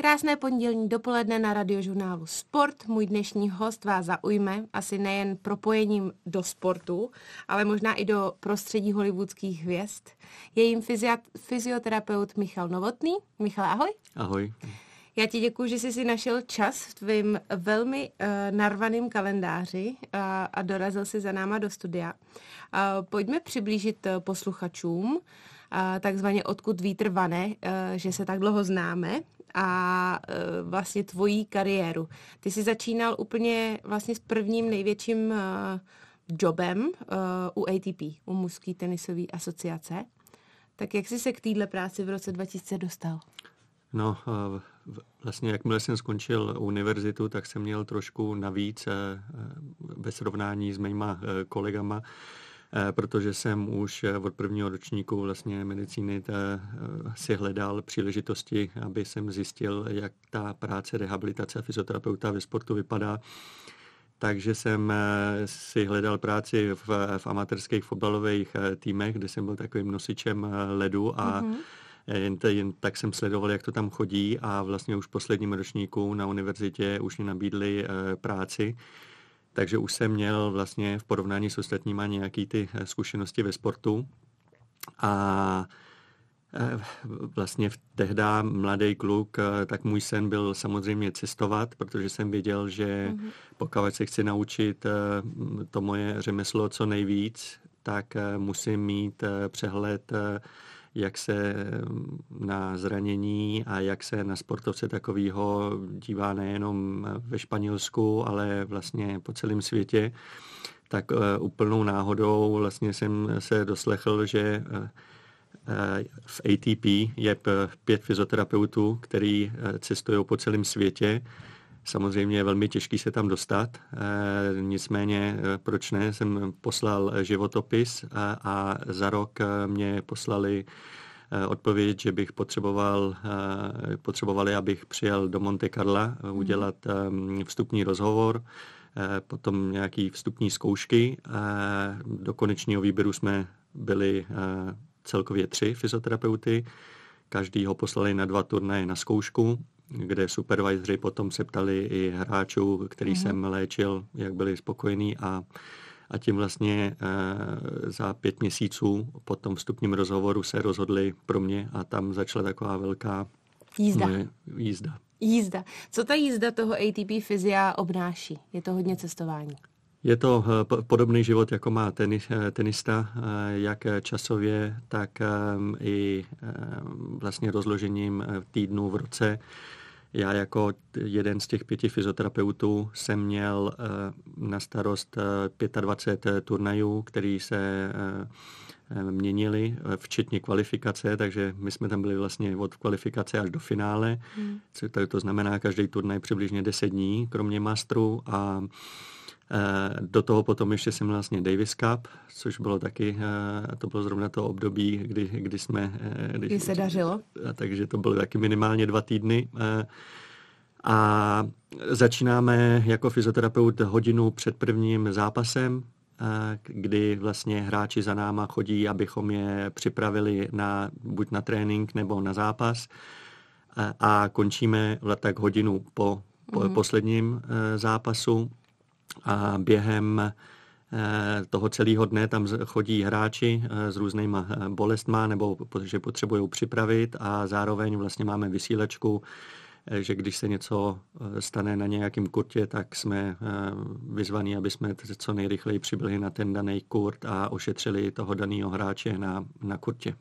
Krásné pondělní dopoledne na radiožurnálu Sport. Můj dnešní host vás zaujme asi nejen propojením do sportu, ale možná i do prostředí hollywoodských hvězd. Je jim fyzioterapeut Michal Novotný. Michal, ahoj. Ahoj. Já ti děkuji, že jsi si našel čas v tvým velmi uh, narvaným kalendáři uh, a dorazil si za náma do studia. Uh, pojďme přiblížit uh, posluchačům, uh, takzvaně odkud vítr vane, uh, že se tak dlouho známe a uh, vlastně tvojí kariéru. Ty jsi začínal úplně vlastně s prvním největším uh, jobem u ATP, u Mužské tenisové asociace. Tak jak jsi se k téhle práci v roce 2000 dostal? No, vlastně jakmile jsem skončil univerzitu, tak jsem měl trošku navíc eh, eh, ve srovnání s mýma eh, kolegama, protože jsem už od prvního ročníku vlastně medicíny si hledal příležitosti, aby jsem zjistil, jak ta práce rehabilitace a fyzioterapeuta ve sportu vypadá. Takže jsem si hledal práci v, v amatérských fotbalových týmech, kde jsem byl takovým nosičem ledu a mm-hmm jen, jen tak jsem sledoval, jak to tam chodí a vlastně už v posledním ročníku na univerzitě už mi nabídli e, práci. Takže už jsem měl vlastně v porovnání s ostatníma nějaký ty eh, zkušenosti ve sportu. A eh, vlastně v tehda mladý kluk, tak můj sen byl samozřejmě cestovat, protože jsem věděl, že mm-hmm. pokud se chci naučit to moje řemeslo co nejvíc, tak musím mít přehled jak se na zranění a jak se na sportovce takového dívá nejenom ve Španělsku, ale vlastně po celém světě, tak uh, úplnou náhodou vlastně jsem se doslechl, že uh, v ATP je pět fyzioterapeutů, který cestují po celém světě Samozřejmě je velmi těžký se tam dostat, e, nicméně e, proč ne, jsem poslal životopis a, a za rok e, mě poslali odpověď, že bych potřeboval, potřebovali, abych přijel do Monte Carla udělat vstupní rozhovor, potom nějaký vstupní zkoušky. Do konečního výběru jsme byli celkově tři fyzioterapeuty, každý ho poslali na dva turnaje na zkoušku kde supervisory potom se ptali i hráčů, který mm-hmm. jsem léčil, jak byli spokojení a, a tím vlastně e, za pět měsíců po tom vstupním rozhovoru se rozhodli pro mě a tam začala taková velká jízda. Moje jízda. Jízda. Co ta jízda toho ATP fyzia obnáší? Je to hodně cestování. Je to eh, podobný život, jako má tenis, eh, tenista, jak časově, tak i vlastně rozložením týdnů v roce. Já jako jeden z těch pěti fyzioterapeutů jsem měl eh, na starost 25 eh, turnajů, který se eh, měnili, včetně kvalifikace, takže my jsme tam byli vlastně od kvalifikace až do finále. Hmm. To, to znamená každý turnaj přibližně 10 dní, kromě mastru a Eh, do toho potom ještě jsem vlastně Davis Cup, což bylo taky, eh, to bylo zrovna to období, kdy, kdy jsme... Eh, kdy se dařilo. Takže to bylo taky minimálně dva týdny. A začínáme jako fyzioterapeut hodinu před prvním zápasem, kdy vlastně hráči za náma chodí, abychom je připravili na, buď na trénink nebo na zápas. A končíme tak hodinu po, po mm-hmm. posledním zápasu a během eh, toho celého dne tam chodí hráči eh, s různýma eh, bolestma nebo že potřebují připravit a zároveň vlastně máme vysílačku, že když se něco stane na nějakém kurtě, tak jsme vyzvaní, aby jsme co nejrychleji přibyli na ten daný kurt a ošetřili toho daného hráče na, na kurtě.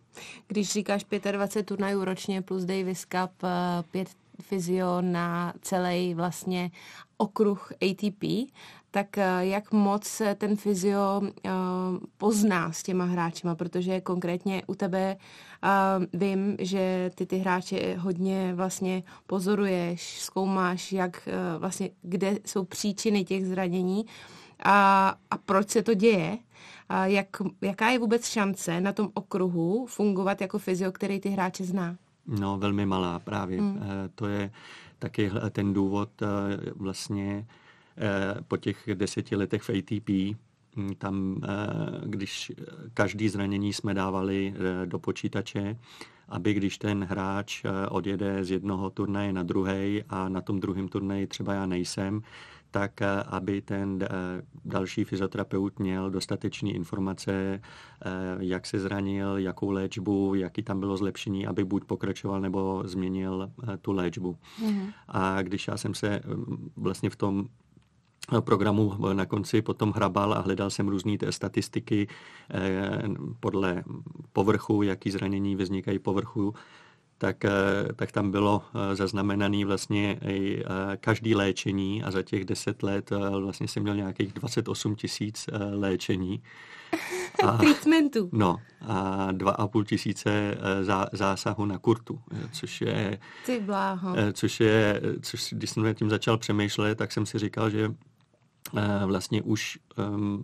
Když říkáš 25 turnajů ročně plus Davis Cup, pět fyzio na celý vlastně okruh ATP, tak eh, jak moc ten fyzio eh, pozná s těma hráčima, protože konkrétně u tebe eh, vím, že ty ty hráče hodně vlastně pozoruješ, zkoumáš, jak vlastně, kde jsou příčiny těch zranění a, a proč se to děje. A jak, jaká je vůbec šance na tom okruhu fungovat jako fyzio, který ty hráče zná? No, velmi malá právě. Mm. To je taky ten důvod vlastně, po těch deseti letech v ATP, hm, tam, eh, když každý zranění jsme dávali eh, do počítače aby když ten hráč odjede z jednoho turnaje na druhý a na tom druhém turnaji třeba já nejsem, tak eh, aby ten eh, další fyzioterapeut měl dostatečné informace, eh, jak se zranil, jakou léčbu, jaký tam bylo zlepšení, aby buď pokračoval nebo změnil tu léčbu. Mm-hmm. A když já jsem se mm, vlastně v tom programu na konci potom hrabal a hledal jsem různé statistiky podle povrchu, jaký zranění vznikají povrchu, tak, eh, tak tam bylo eh, zaznamenaný vlastně i eh, každý léčení a za těch deset let vlastně jsem měl nějakých 28 tisíc léčení. A, Treatmentu. No a dva a půl tisíce zá, zásahu na kurtu, což je... Ty bláho. Což je, což, když jsem tím začal přemýšlet, tak jsem si říkal, že Eh, vlastně už um,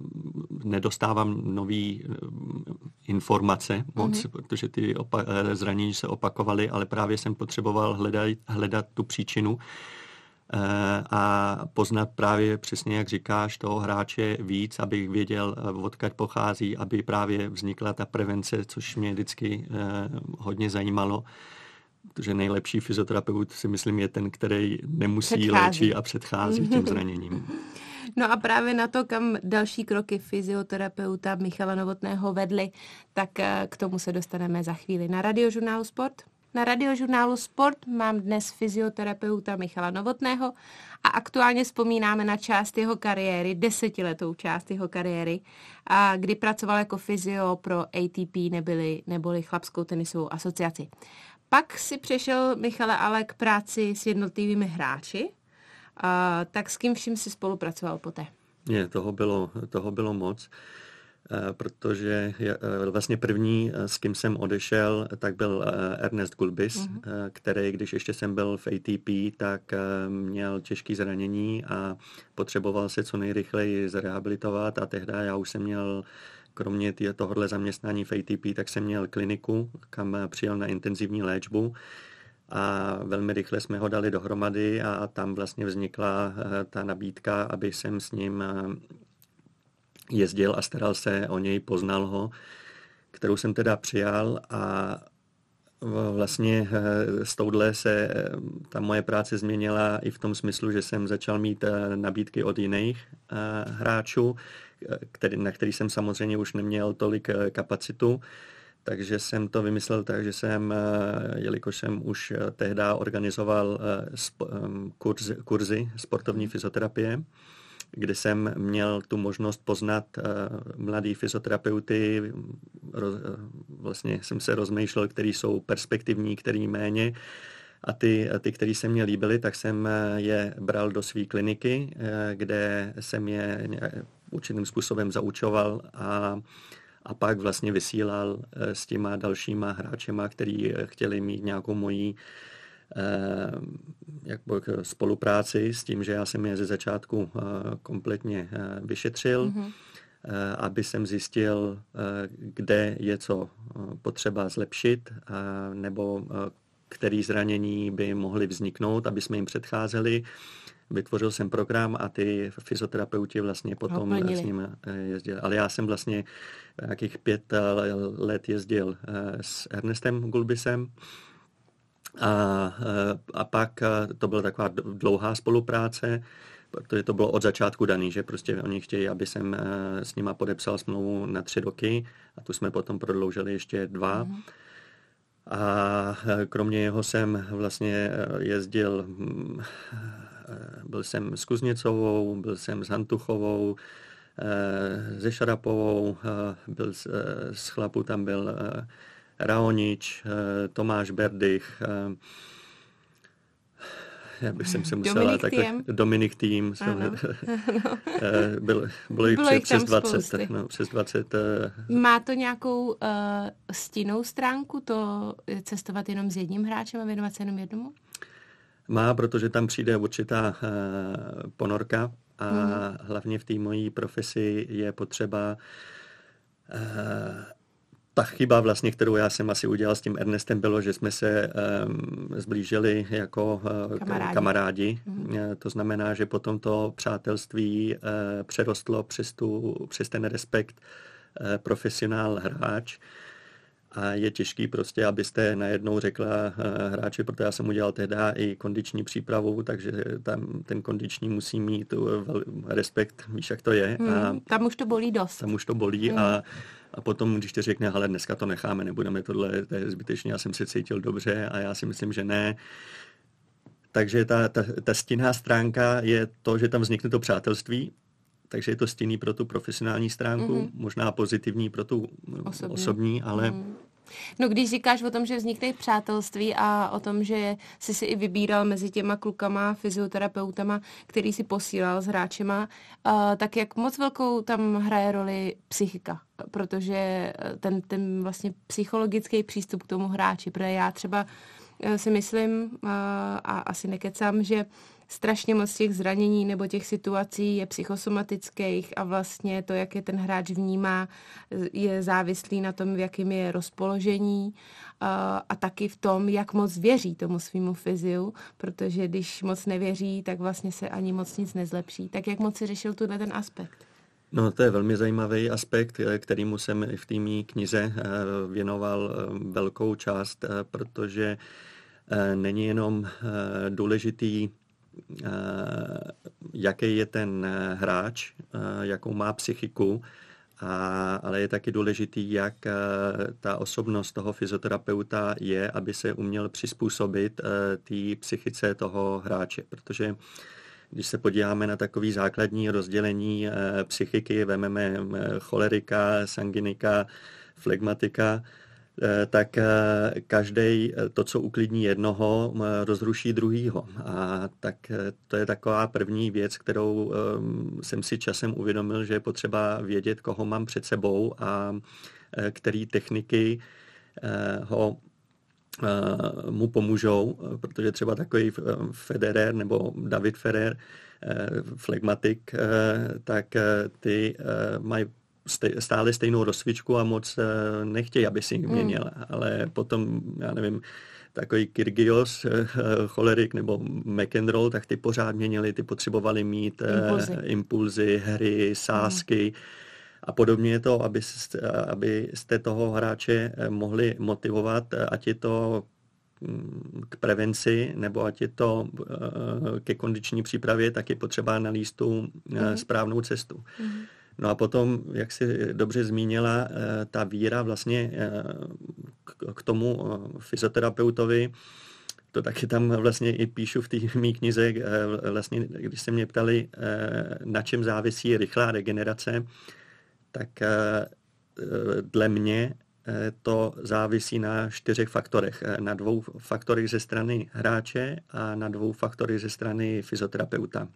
nedostávám nový um, informace moc, mm-hmm. protože ty opa- eh, zranění se opakovaly, ale právě jsem potřeboval hledat, hledat tu příčinu uh, a poznat právě přesně, jak říkáš, toho hráče víc, abych věděl, odkud pochází, aby právě vznikla ta prevence, což mě vždycky uh, hodně zajímalo protože nejlepší fyzioterapeut si myslím je ten, který nemusí předchází. léčit a předchází těm zraněním. No a právě na to, kam další kroky fyzioterapeuta Michala Novotného vedly, tak eh, k tomu se dostaneme za chvíli na radiožurnálu Sport. Na radiožurnálu Sport mám dnes fyzioterapeuta Michala Novotného a aktuálně vzpomínáme na část jeho kariéry, desetiletou část jeho kariéry, a kdy pracoval jako fyzio pro ATP neboli, neboli Chlapskou tenisovou asociaci. Pak si přešel Michale ale k práci s jednotlivými hráči, a, tak s kým vším si spolupracoval poté? Ne, toho bylo, toho bylo moc, eh, protože eh, vlastně první, eh, s kým jsem odešel, tak byl Ernest Gulbis, uh-huh. který, když ještě jsem byl v ATP, tak měl těžké zranění a potřeboval se co nejrychleji zrehabilitovat a tehdy já už jsem měl kromě tohohle zaměstnání v ATP, tak jsem měl kliniku, kam přijel na intenzivní léčbu a velmi rychle jsme ho dali dohromady a tam vlastně vznikla eh, ta nabídka, aby jsem s ním eh, jezdil a staral se o něj, poznal ho, kterou jsem teda přijal a vlastně eh, s touhle se ta moje práce změnila i v tom smyslu, že jsem začal mít nabídky od jiných hráčů, který, na který jsem samozřejmě už neměl tolik kapacitu takže jsem to vymyslel tak, že jsem, eh, jelikož jsem už eh, tehdy organizoval eh, kurzy, kurzy sportovní fyzioterapie, kde jsem měl tu možnost poznat mladý fyzioterapeuty. Vlastně jsem se rozmýšlel, který jsou perspektivní, který méně. A ty, ty který se mně líbily, tak jsem je bral do své kliniky, kde jsem je určitým způsobem zaučoval a a pak vlastně vysílal eh, s těma dalšíma hráčema, který eh, chtěli mít nějakou moji eh, jak spolupráci s tím, že já jsem je ze začátku kompletně vyšetřil, mm-hmm. aby jsem zjistil, kde je co potřeba zlepšit, nebo který zranění by mohly vzniknout, aby jsme jim předcházeli vytvořil jsem program a ty fyzioterapeuti vlastně potom s ním eh, jezdili. Ale já jsem vlastně nějakých pět eh, let jezdil eh, s Ernestem Gulbisem a, a pak to byla taková dlouhá spolupráce, protože to bylo od začátku daný, že prostě oni chtějí, aby jsem s nima podepsal smlouvu na tři roky a tu jsme potom prodloužili ještě dva. Mm. A kromě jeho jsem vlastně jezdil hm, Eh, byl jsem s Kuzněcovou, byl jsem s Hantuchovou, eh, se Šarapovou, eh, byl z chlapů tam byl Raonič, Tomáš Berdych, já bych jsem se musela Dominik tak, tým. Dominik tým. Ano. byl, bylo jich přes, přes 20. No, přes 20. Má to nějakou uh, stinnou stránku, to cestovat jenom s jedním hráčem a věnovat se jenom jednomu? Má, protože tam přijde určitá uh, ponorka a mm. hlavně v té mojí profesi je potřeba uh, ta chyba vlastně, kterou já jsem asi udělal s tím Ernestem, bylo, že jsme se um, zblížili jako uh, kamarádi. kamarádi. Mm. To znamená, že potom to přátelství uh, přerostlo přes, tu, přes ten respekt uh, profesionál hráč. A je těžký prostě, abyste najednou řekla uh, hráči, protože já jsem udělal tehdy i kondiční přípravu, takže tam ten kondiční musí mít uh, respekt, víš, jak to je. Hmm, a tam už to bolí dost. Tam už to bolí hmm. a a potom, když ti řekne, ale dneska to necháme, nebudeme tohle, to je zbytečně, já jsem se cítil dobře a já si myslím, že ne. Takže ta, ta, ta stinná stránka je to, že tam vznikne to přátelství, takže je to stinný pro tu profesionální stránku, mm-hmm. možná pozitivní pro tu osobní, osobní ale mm-hmm. No když říkáš o tom, že vznikne přátelství a o tom, že jsi si i vybíral mezi těma klukama, fyzioterapeutama, který si posílal s hráčema, uh, tak jak moc velkou tam hraje roli psychika? Protože ten, ten vlastně psychologický přístup k tomu hráči, protože já třeba uh, si myslím a asi nekecám, že strašně moc těch zranění nebo těch situací je psychosomatických a vlastně to, jak je ten hráč vnímá, je závislý na tom, v jakém je rozpoložení a, taky v tom, jak moc věří tomu svýmu fyziu, protože když moc nevěří, tak vlastně se ani moc nic nezlepší. Tak jak moc si řešil tuhle ten aspekt? No, to je velmi zajímavý aspekt, kterýmu jsem v té mý knize eh, věnoval eh, velkou část, eh, protože není jenom důležitý Eh, jaký je ten eh, hráč, eh, jakou má psychiku, a, ale je taky důležitý, jak ta osobnost toho fyzioterapeuta je, aby se uměl přizpůsobit té psychice toho hráče, protože když se podíváme na takový základní rozdělení psychiky, vememe cholerika, sanginika, flegmatika, Eh, tak eh, každý eh, to, co uklidní jednoho, rozruší druhýho. A tak to je taková první věc, kterou ehm, jsem si časem uvědomil, že je potřeba vědět, koho mám před sebou a který techniky ho mu pomůžou, protože třeba takový Federer nebo David Ferrer, flegmatik, tak ty mají stále stejnou rozcvičku a moc eh, nechtějí, aby si ji hmm. měnil. Mm. Ale potom, já nevím, takový Kyrgios, eh, cholerik nebo McEnroe, tak ty pořád měnili, ty potřebovali mít eh, impulzy, impulzy hry, sásky. Mm. A podobně je to, aby, aby jste toho hráče mohli motivovat, ať je to mm, k prevenci, nebo ať je to ke kondiční přípravě, tak je potřeba nalíst tu mm. správnou cestu. Mm. No a potom, jak si dobře zmínila, eh, ta víra vlastně eh, k tomu eh, fyzioterapeutovi, to taky tam vlastně i píšu v té mý knize, vlastně, když se mě ptali, na čem závisí rychlá regenerace, tak dle mě to závisí na čtyřech faktorech. Na dvou faktorech ze strany hráče a na dvou faktorech ze strany fyzioterapeuta.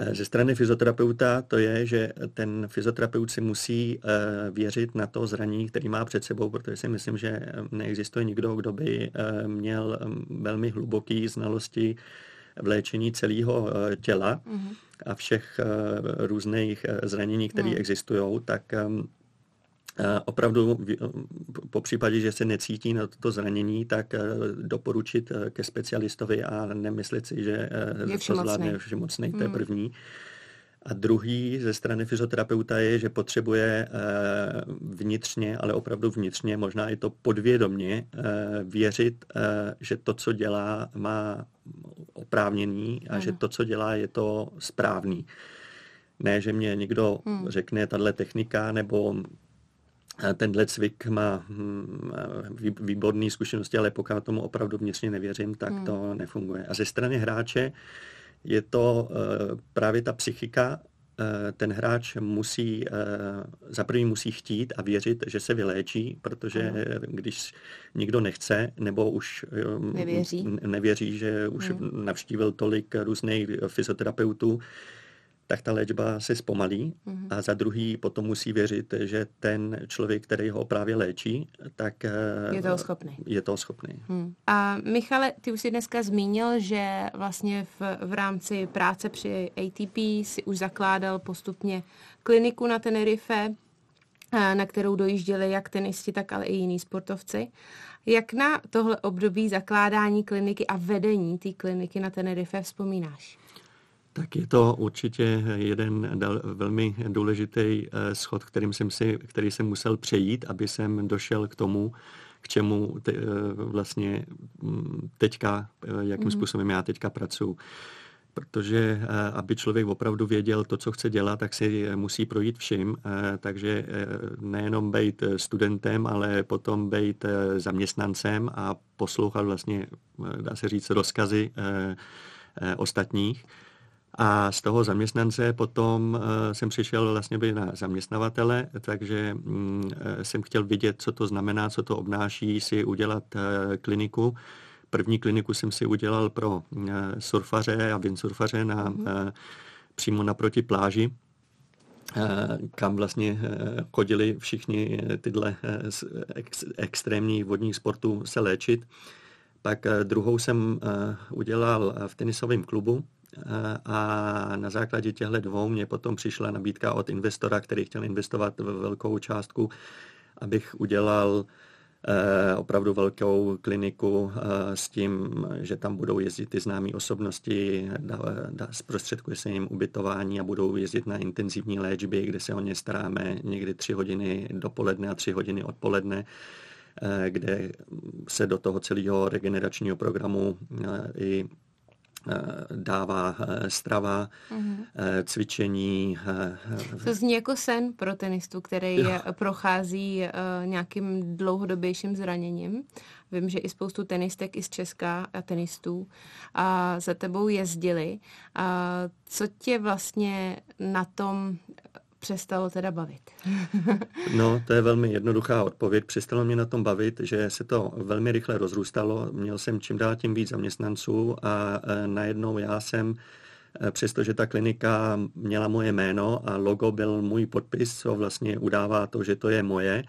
Eh, ze strany fyzioterapeuta to je, že ten fyzioterapeut si musí eh, věřit na to zranění, který má před sebou, protože si myslím, že neexistuje nikdo, kdo by eh, měl mm, velmi hluboký znalosti v léčení celého těla mm-hmm. a všech různých zranění, které mm. existují, tak opravdu po případě, že se necítí na toto zranění, tak eh, doporučit eh, ke specialistovi a nemyslet si, že eh, je to zvládne všemocný, to je hmm. první. A druhý ze strany fyzioterapeuta je, že potřebuje vnitřně, ale opravdu vnitřně, možná i to podvědomně, věřit, že to, co dělá, má oprávnění a že to, co dělá, je to správný. Ne, že mě někdo hmm. řekne, tahle technika nebo tenhle cvik má hm, výborné zkušenosti, ale pokud tomu opravdu vnitřně nevěřím, tak hmm. to nefunguje. A ze strany hráče je to uh, právě ta psychika, uh, ten hráč musí, uh, za první musí chtít a věřit, že se vyléčí, protože hmm. když nikdo nechce nebo už nevěří, nevěří že už hmm. navštívil tolik různých fyzioterapeutů, tak ta léčba se zpomalí mm-hmm. a za druhý potom musí věřit, že ten člověk, který ho právě léčí, tak eh, je toho schopný. Je toho schopný. Hmm. A Michale, ty už si dneska zmínil, že vlastně v, v rámci práce při ATP si už zakládal postupně kliniku na Tenerife, eh, na kterou dojížděli jak tenisti, tak ale i jiní sportovci. Jak na tohle období zakládání kliniky a vedení té kliniky na Tenerife vzpomínáš? Tak je to určitě jeden velmi důležitý schod, kterým jsem si, který jsem musel přejít, aby jsem došel k tomu, k čemu te, vlastně mm, teďka, jakým mm-hmm. způsobem já teďka pracuji protože eh, aby člověk opravdu věděl to, co chce dělat, tak si eh, musí projít vším, eh, takže nejenom být studentem, ale potom být zaměstnancem a poslouchat vlastně, dá se říct, rozkazy ostatních. A z toho zaměstnance potom jsem přišel vlastně být na zaměstnavatele, takže mm, jsem chtěl vidět, co to znamená, co to obnáší si udělat kliniku První kliniku jsem si udělal pro eh, surfaře a windsurfaře na, mm-hmm. přímo naproti pláži, eh, kam vlastně chodili všichni tyhle ex, extrémní vodních sportů se léčit. Pak druhou jsem udělal v tenisovém klubu, a na základě těchto dvou mě potom přišla nabídka od investora, který chtěl investovat velkou částku, abych udělal Eh, opravdu velkou kliniku eh, s tím, že tam budou jezdit ty známé osobnosti, zprostředkuje se jim ubytování a budou jezdit na intenzivní léčby, kde se o ně staráme někdy tři hodiny dopoledne a tři hodiny odpoledne eh, kde se do toho celého regeneračního programu i dává eh, strava, mm-hmm. cvičení. To zní jako sen pro tenistu, který jo. prochází nějakým dlouhodobějším zraněním. Vím, že i spoustu tenistek i z Česka a tenistů a za tebou jezdili. A co tě vlastně na tom přestalo teda bavit? no, to je velmi jednoduchá odpověď. Přestalo mě na tom bavit, že se to velmi rychle rozrůstalo. Měl jsem čím dál tím víc zaměstnanců a e, najednou já jsem e, přestože ta klinika měla moje jméno a logo byl můj podpis, co vlastně udává to, že to je moje,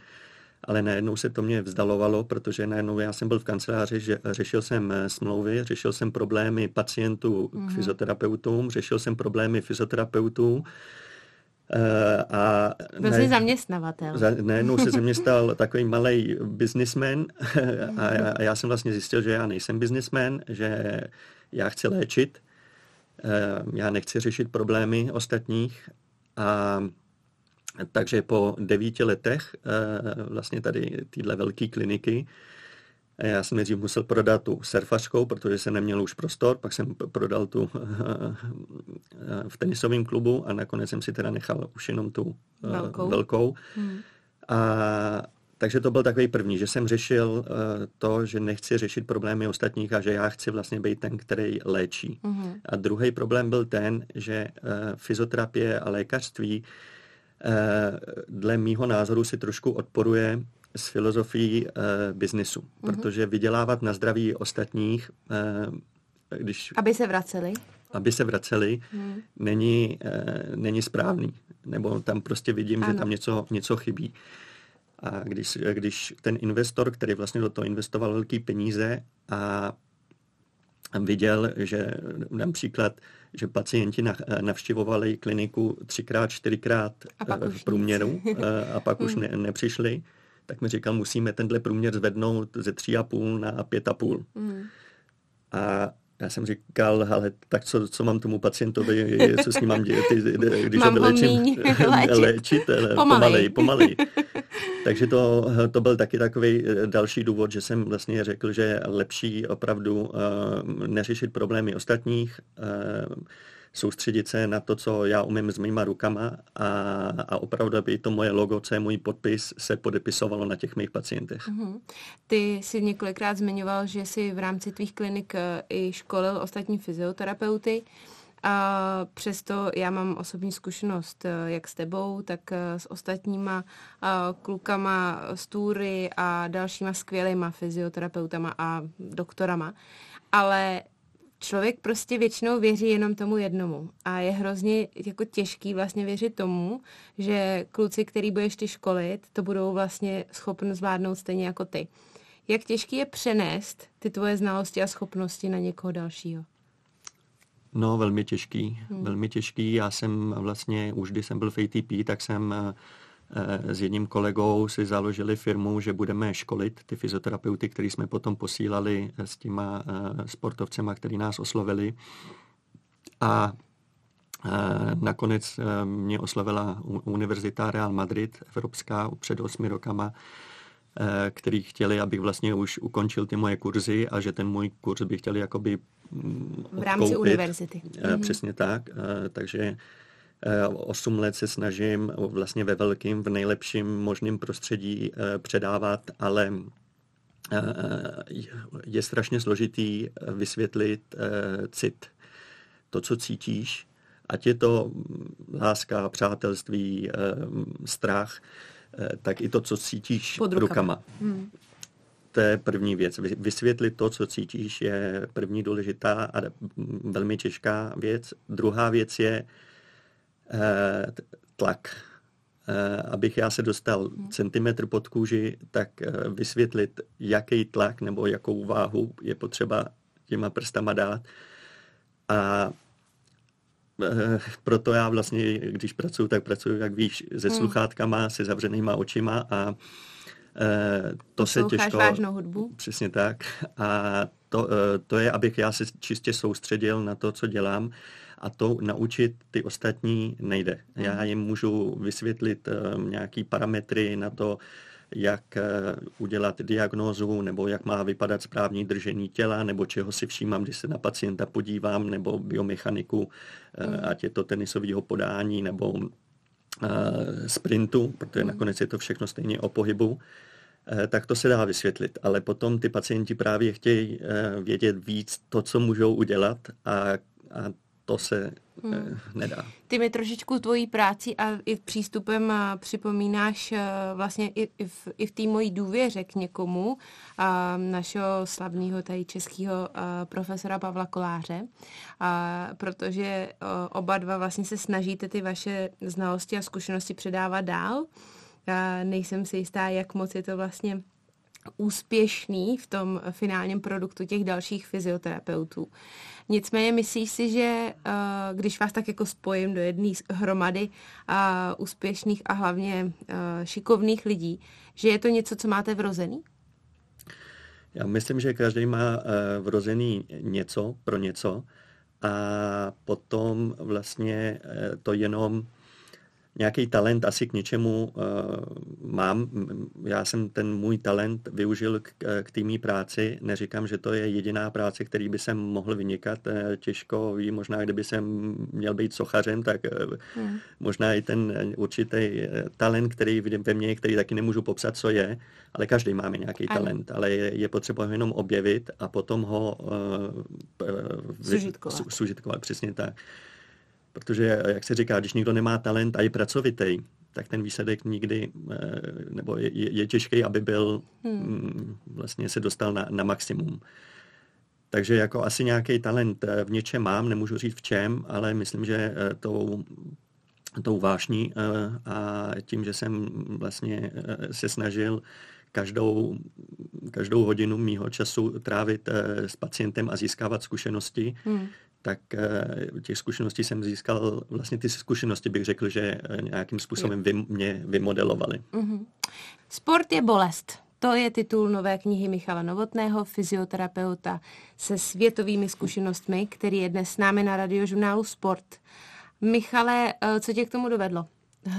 ale najednou se to mě vzdalovalo, protože najednou já jsem byl v kanceláři, že řešil jsem e, smlouvy, řešil jsem problémy pacientů k mm-hmm. fyzioterapeutům, řešil jsem problémy fyzioterapeutů, Uh, a Byl jsi zaměstnavatel. Za, najednou se ze mě stal takový malý businessman. A, a já jsem vlastně zjistil, že já nejsem businessman, že já chci léčit, uh, já nechci řešit problémy ostatních. A takže po devíti letech uh, vlastně tady tyhle velké kliniky já jsem nejdřív musel prodat tu surfařskou, protože jsem neměl už prostor, pak jsem prodal tu v tenisovém klubu a nakonec jsem si teda nechal už jenom tu eh, velkou. velkou. Hmm. A takže to byl takový první, že jsem řešil uh, to, že nechci řešit problémy ostatních a že já chci vlastně být ten, který léčí. Mm-hmm. A druhý problém byl ten, že uh, fyzoterapie a lékařství uh, dle mýho názoru si trošku odporuje s filozofií uh, biznisu, mm-hmm. protože vydělávat na zdraví ostatních, uh, když... Aby se vraceli? Aby se vraceli, mm. není, uh, není správný. Nebo tam prostě vidím, ano. že tam něco, něco chybí. A když, když ten investor, který vlastně do toho investoval velký peníze a viděl, že například, že pacienti navštěvovali kliniku třikrát, čtyřikrát v průměru a pak už ne, nepřišli, tak mi říkal, musíme tenhle průměr zvednout ze 3,5 na 5,5. Mm. A já jsem říkal, ale tak co, co mám tomu pacientovi, co s ním mám dělat, když mám ho léčím, léčit, léčit pomalej, pomalej. Takže to, to byl taky takový eh, další důvod, že jsem vlastně řekl, že je lepší opravdu uh, neřešit problémy ostatních, uh, soustředit se na to, co já umím s mýma rukama a, a opravdu, aby to moje logo, co je můj podpis, se podepisovalo na těch mých pacientech. Mm-hmm. Ty jsi několikrát zmiňoval, že jsi v rámci tvých klinik eh, i školil ostatní fyzioterapeuty. A přesto já mám osobní zkušenost eh, jak s tebou, tak eh, s ostatníma klukama z Túry a dalšíma skvělýma fyzioterapeutama a doktorama. Ale člověk prostě většinou věří jenom tomu jednomu. A je hrozně jako těžký vlastně věřit tomu, že kluci, který budeš ty školit, to budou vlastně schopni zvládnout stejně jako ty. Jak těžký je přenést ty tvoje znalosti a schopnosti na někoho dalšího? No, velmi těžký. Hmm. Velmi těžký. Já jsem vlastně, už když jsem byl v ATP, tak jsem Eh, s jedním kolegou si založili firmu, že budeme školit ty fyzioterapeuty, který jsme potom posílali s těma eh, sportovcema, který nás oslovili. A Nakonec mě oslavila Univerzita Real Madrid, evropská, před osmi rokama, který chtěli, abych vlastně už ukončil ty moje kurzy a že ten můj kurz by chtěli jakoby mm, v rámci univerzity. Mhm. Přesně tak. Takže 8 let se snažím vlastně ve velkým, v nejlepším možném prostředí předávat, ale je strašně složitý vysvětlit cit. To, co cítíš, ať je to láska, přátelství, strach, tak i to, co cítíš Pod rukama. rukama. Hmm. To je první věc. Vysvětlit to, co cítíš, je první důležitá a velmi těžká věc. Druhá věc je eh, tlak. Eh, abych já se dostal centimetr pod kůži, tak eh, vysvětlit, jaký tlak nebo jakou váhu je potřeba těma prstama dát. A Eh, proto já vlastně, když pracuji, tak pracuji, jak víš, se hmm. sluchátkama, se zavřenýma očima a eh, to se těžko... vážnou hudbu. Přesně tak. A to, eh, to je, abych já se čistě soustředil na to, co dělám a to naučit ty ostatní nejde. Já jim můžu vysvětlit nějaký parametry na to, jak eh, udělat diagnózu, nebo jak má vypadat správní držení těla, nebo čeho si všímám, když se na pacienta podívám, nebo biomechaniku, mm. ať je to tenisového podání, nebo eh, sprintu, protože nakonec je to všechno stejně o pohybu, tak to se dá vysvětlit. Ale potom ty pacienti právě chtějí vědět víc to, co můžou udělat a, a to se hmm. Eh, nedá. Ty mi trošičku tvojí práci a i přístupem eh, připomínáš eh, vlastně i, i v, i v té mojí důvěře k někomu, a našeho slavného tady českého profesora Pavla Koláře, a protože oba dva vlastně se snažíte ty vaše znalosti a zkušenosti předávat dál. A nejsem si jistá, jak moc je to vlastně úspěšný v tom finálním produktu těch dalších fyzioterapeutů. Nicméně myslíš si, že uh, když vás tak jako spojím do jedné hromady uh, úspěšných a hlavně uh, šikovných lidí, že je to něco, co máte vrozený? Já myslím, že každý má vrozený něco pro něco a potom vlastně to jenom nějaký talent asi k něčemu uh, mám. Já jsem ten můj talent využil k, k té práci. Neříkám, že to je jediná práce, který by jsem mohl vynikat. Eh, těžko ví, možná kdyby jsem měl být sochařem, tak hmm. možná i ten určitý talent, který ve mně, který taky nemůžu popsat, co je, ale každý máme nějaký ano. talent, ale je, je potřeba ho jenom objevit a potom ho uh, sužitkovat. sužitkovat. Přesně tak. Protože, jak se říká, když někdo nemá talent a je pracovitý, tak ten výsledek nikdy, eh, nebo je, je těžký, aby byl, hmm. Mm, vlastně se dostal na, na maximum. Takže jako asi nějaký talent eh, v něčem mám, nemůžu říct v čem, ale myslím, že eh, tou, tou vášní a tím, že jsem vlastně se snažil každou, každou hodinu mýho času trávit s pacientem a získávat zkušenosti, hmm tak eh, těch zkušeností jsem získal, vlastně ty zkušenosti bych řekl, že eh, nějakým způsobem vy, mě vymodelovali. Mm-hmm. Sport je bolest. To je titul nové knihy Michala Novotného, fyzioterapeuta se světovými zkušenostmi, který je dnes s námi na radiožurnálu Sport. Michale, eh, co tě k tomu dovedlo?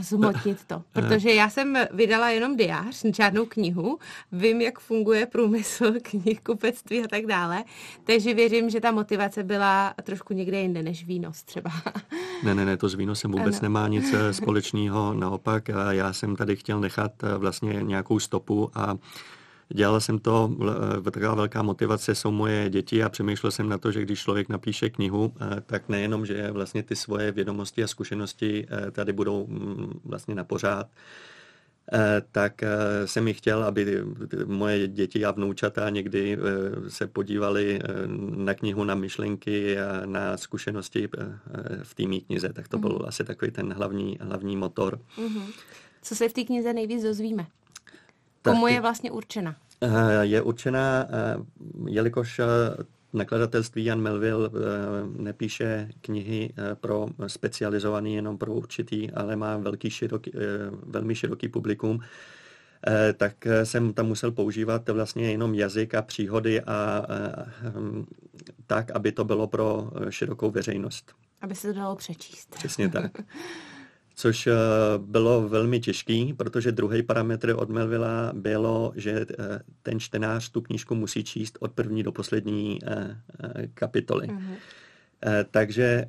Zhmotnit to. Protože já jsem vydala jenom diář, žádnou knihu, vím, jak funguje průmysl, knihkupectví a tak dále, takže věřím, že ta motivace byla trošku někde jinde než výnos třeba. Ne, ne, ne, to s výnosem vůbec ano. nemá nic eh, společného, naopak já jsem tady chtěl nechat eh, vlastně nějakou stopu a Dělal jsem to, eh, taková velká motivace jsou moje děti a přemýšlel jsem na to, že když člověk napíše knihu, eh, tak nejenom, že vlastně ty svoje vědomosti a zkušenosti eh, tady budou mm, vlastně na pořád, tak jsem mi chtěl, aby moje děti a vnoučata někdy se podívali na knihu, na myšlenky a na zkušenosti v té knize. Tak to byl mm. asi takový ten hlavní, hlavní motor. Mm-hmm. Co se v té knize nejvíc dozvíme? Komu je vlastně určena? Eh, je určena, eh, jelikož eh, nakladatelství Jan Melville nepíše knihy pro specializovaný jenom pro určitý, ale má velký široký, velmi široký publikum, tak jsem tam musel používat vlastně jenom jazyk a příhody a hm, tak, aby to bylo pro širokou veřejnost. Aby se to dalo přečíst. Přesně tak. Což eh, bylo velmi těžký, protože druhý parametr od Melvilla bylo, že eh, ten čtenář tu knížku musí číst od první do poslední kapitoly. Mm-hmm. Takže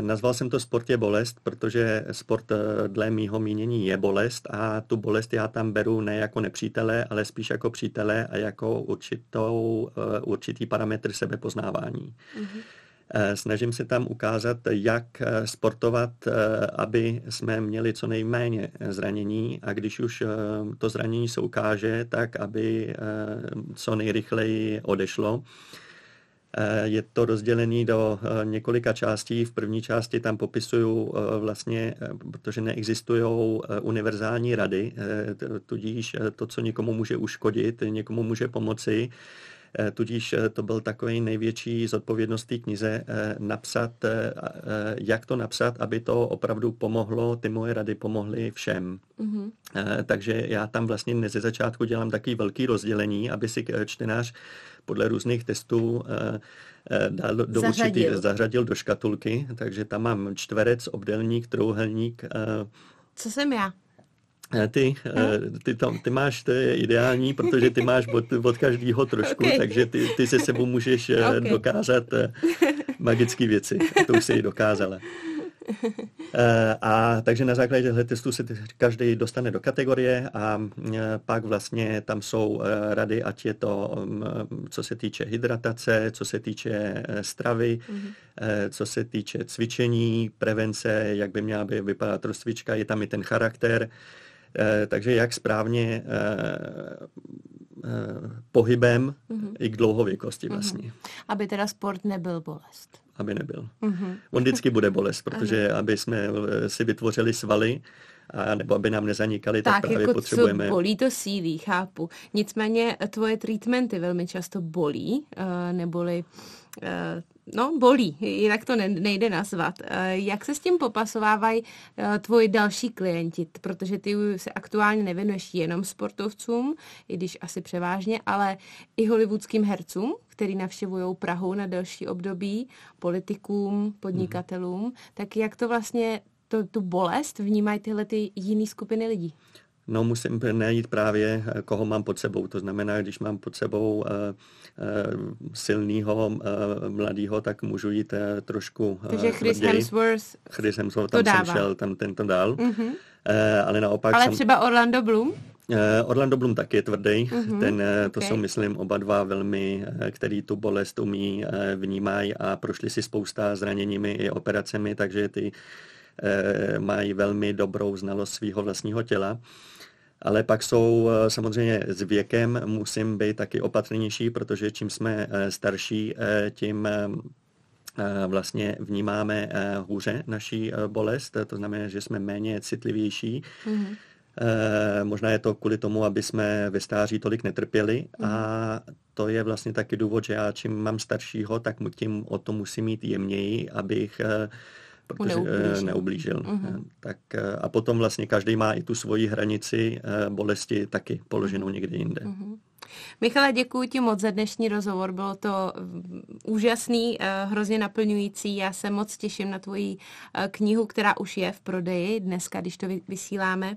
nazval jsem to Sport je bolest, protože sport dle mýho mínění je bolest a tu bolest já tam beru ne jako nepřítele, ale spíš jako přítele a jako určitou, určitý parametr sebepoznávání. Mm-hmm. Eh, snažím se tam ukázat, jak eh, sportovat, eh, aby jsme měli co nejméně zranění a když už to zranění se ukáže, tak aby co nejrychleji odešlo. Je to rozdělené do několika částí. V první části tam popisuju vlastně, protože neexistují univerzální rady, tudíž to, co někomu může uškodit, někomu může pomoci, tudíž eh, to byl takový největší zodpovědnost té knize eh, napsat, jak to napsat, aby to opravdu pomohlo, ty moje rady pomohly všem. Mm-hmm. Takže já tam vlastně ze začátku dělám takový velký rozdělení, aby si čtenář podle různých testů dal do zařadil. Určitý, zařadil do škatulky, takže tam mám čtverec, obdelník, trouhelník. Co jsem já? Eh, ty, eh, ty, tam, ty máš, to je ideální, protože ty máš od, od každého trošku, okay. takže ty, ty se sebou můžeš eh, okay. dokázat magické věci. To už si dokázala. A takže na základě těchto testů se každý dostane do kategorie a pak vlastně tam jsou rady, ať je to, mm, co se týče hydratace, co se týče stravy, mm-hmm. co se týče cvičení, prevence, jak by měla by vypadat rozcvička, je tam i ten charakter, takže jak správně eh, eh, pohybem mm-hmm. i k dlouhověkosti mhm. vlastně. Mm-hmm. Aby teda sport nebyl bolest. Aby nebyl. Mm-hmm. On vždycky bude bolest, protože aby jsme si vytvořili svaly, a nebo aby nám nezanikaly, tak, tak právě jako potřebujeme. Co bolí to sílí, chápu. Nicméně tvoje treatmenty velmi často bolí, neboli no, bolí, jinak to nejde nazvat. Eh, jak se s tím popasovávají eh, tvoji další klienti? Protože ty se aktuálně nevěnuješ jenom sportovcům, i když asi převážně, ale i hollywoodským hercům, který navštěvují Prahu na delší období, politikům, podnikatelům. Hmm. Tak jak to vlastně, to, tu bolest vnímají tyhle ty jiné skupiny lidí? No musím najít právě, eh, koho mám pod sebou. To znamená, když mám pod sebou uh, uh, silného uh, mladého, tak můžu jít uh, trošku Takže Chris tvrději. Hemsworth Chris Hemsworth, tam jsem šel, tam tento dál. Mm-hmm. Uh, ale naopak Ale jsem, třeba Orlando Bloom? Orlando Bloom taky je tvrdý. Mm-hmm. Ten, to okay. jsou, myslím, oba dva velmi, který tu bolest umí, vnímají a prošli si spousta zraněními i operacemi, takže ty mají velmi dobrou znalost svého vlastního těla. Ale pak jsou eh, samozřejmě s věkem musím být taky opatrnější, protože čím jsme eh, starší, eh, tím vlastně vnímáme hůře naší bolest, to znamená, že jsme méně citlivější. Mm-hmm. Možná je to kvůli tomu, aby jsme ve stáří tolik netrpěli mm-hmm. a to je vlastně taky důvod, že já čím mám staršího, tak tím o to musím mít jemněji, abych protože neublížil. neublížil. Uh-huh. Tak, eh, a potom vlastně každý má i tu svoji hranici bolesti taky položenou někde jinde. Uh-huh. Michale, děkuji ti moc za dnešní rozhovor. Bylo to mm, úžasný, hrozně naplňující. Já se moc těším na tvoji knihu, která už je v prodeji dneska, když to vysíláme.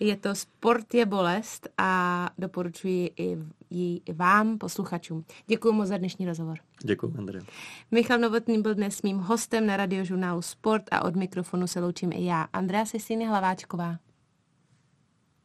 Je to Sport je bolest a doporučuji i ji vám, posluchačům. Děkuji moc za dnešní rozhovor. Děkuji, Andrea. Michal Novotný byl dnes mým hostem na radiožurnálu Sport a od mikrofonu se loučím i já, Andrea Sesíny Hlaváčková.